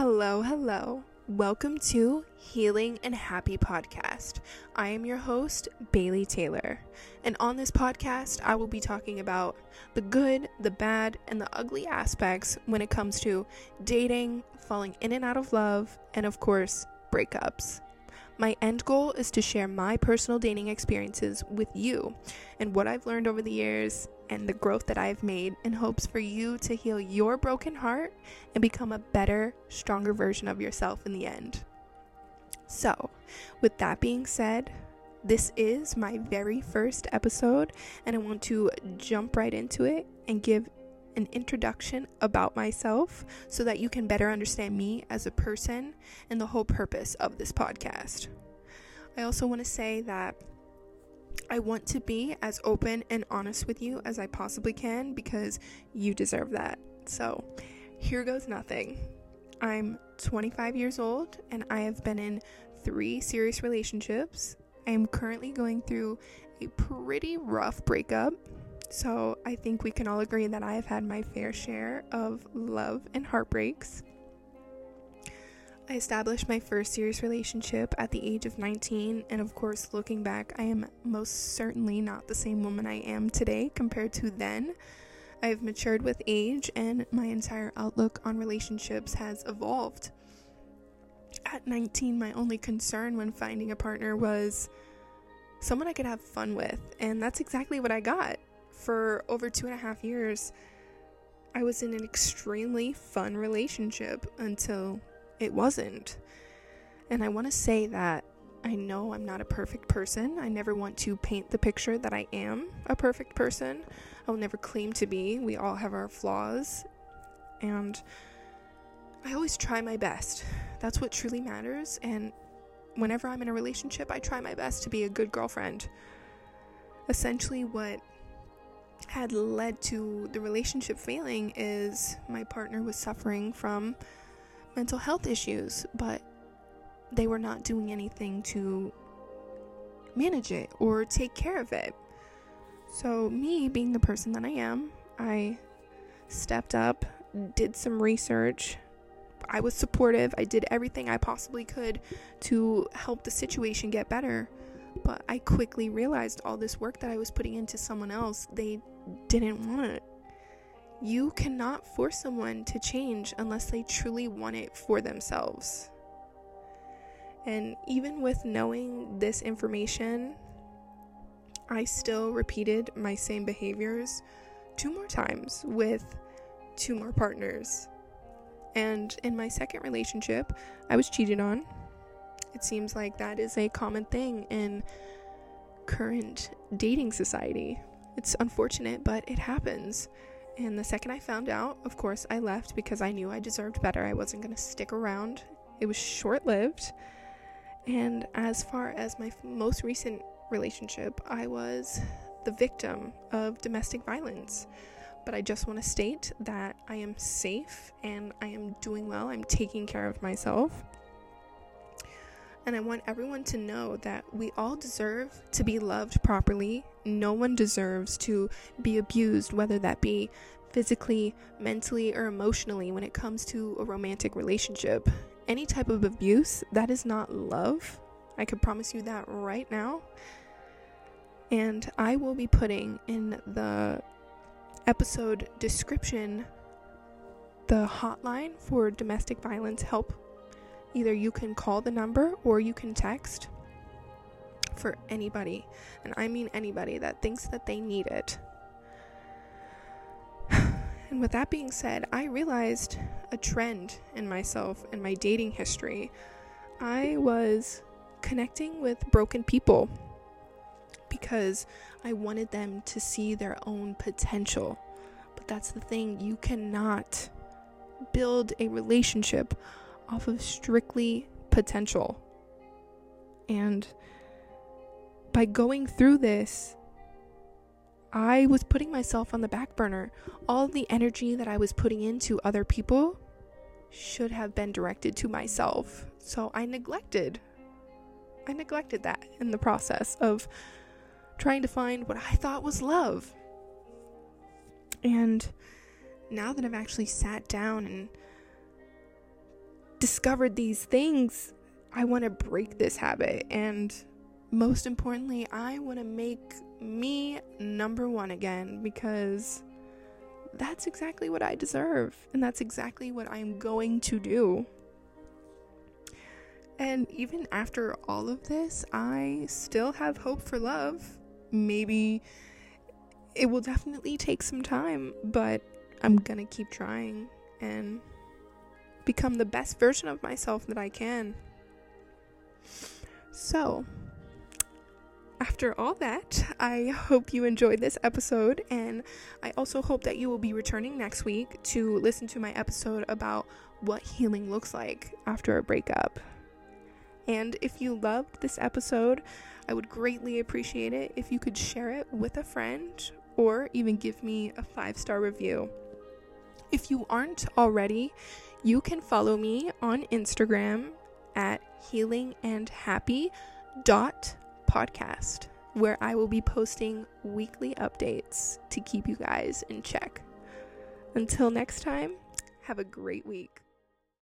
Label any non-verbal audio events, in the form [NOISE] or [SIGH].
Hello, hello. Welcome to Healing and Happy Podcast. I am your host, Bailey Taylor. And on this podcast, I will be talking about the good, the bad, and the ugly aspects when it comes to dating, falling in and out of love, and of course, breakups. My end goal is to share my personal dating experiences with you and what I've learned over the years and the growth that I've made in hopes for you to heal your broken heart and become a better, stronger version of yourself in the end. So, with that being said, this is my very first episode, and I want to jump right into it and give an introduction about myself so that you can better understand me as a person and the whole purpose of this podcast. I also want to say that I want to be as open and honest with you as I possibly can because you deserve that. So, here goes nothing. I'm 25 years old and I have been in three serious relationships. I am currently going through a pretty rough breakup so I think we can all agree that I have had my fair share of love and heartbreaks. I established my first serious relationship at the age of 19, and of course, looking back, I am most certainly not the same woman I am today compared to then. I have matured with age, and my entire outlook on relationships has evolved. At 19, my only concern when finding a partner was someone I could have fun with, and that's exactly what I got for over two and a half years, I was in an extremely fun relationship until it wasn't. And I want to say that I know I'm not a perfect person. I never want to paint the picture that I am a perfect person. I will never claim to be. We all have our flaws. And I always try my best. That's what truly matters. And whenever I'm in a relationship, I try my best to be a good girlfriend. Essentially, what had led to the relationship failing is my partner was suffering from mental health issues, but they were not doing anything to manage it or take care of it. So, me being the person that I am, I stepped up, did some research. I was supportive. I did everything I possibly could to help the situation get better. But I quickly realized all this work that I was putting into someone else, they didn't want it. You cannot force someone to change unless they truly want it for themselves. And even with knowing this information, I still repeated my same behaviors two more times with two more partners. And in my second relationship, I was cheated on. It seems like that is a common thing in current dating society. It's unfortunate, but it happens. And the second I found out, of course, I left because I knew I deserved better. I wasn't going to stick around. It was short lived. And as far as my most recent relationship, I was the victim of domestic violence. But I just want to state that I am safe and I am doing well. I'm taking care of myself. And I want everyone to know that we all deserve to be loved properly. No one deserves to be abused, whether that be physically, mentally, or emotionally when it comes to a romantic relationship. Any type of abuse, that is not love. I could promise you that right now. And I will be putting in the episode description the hotline for domestic violence help Either you can call the number or you can text for anybody, and I mean anybody that thinks that they need it. [SIGHS] and with that being said, I realized a trend in myself and my dating history. I was connecting with broken people because I wanted them to see their own potential. But that's the thing, you cannot build a relationship off of strictly potential. And by going through this, I was putting myself on the back burner. All the energy that I was putting into other people should have been directed to myself. So I neglected. I neglected that in the process of trying to find what I thought was love. And now that I've actually sat down and discovered these things, I want to break this habit. And most importantly, I want to make me number one again because that's exactly what I deserve. And that's exactly what I'm going to do. And even after all of this, I still have hope for love. Maybe it will definitely take some time, but I'm gonna keep trying and become the best version of myself that I can. So, after all that, I hope you enjoyed this episode, and I also hope that you will be returning next week to listen to my episode about what healing looks like after a breakup. And if you loved this episode, I would greatly appreciate it if you could share it with a friend or even give me a five star review. If you aren't already, you can follow me on Instagram at healingandhappy.podcast, where I will be posting weekly updates to keep you guys in check. Until next time, have a great week.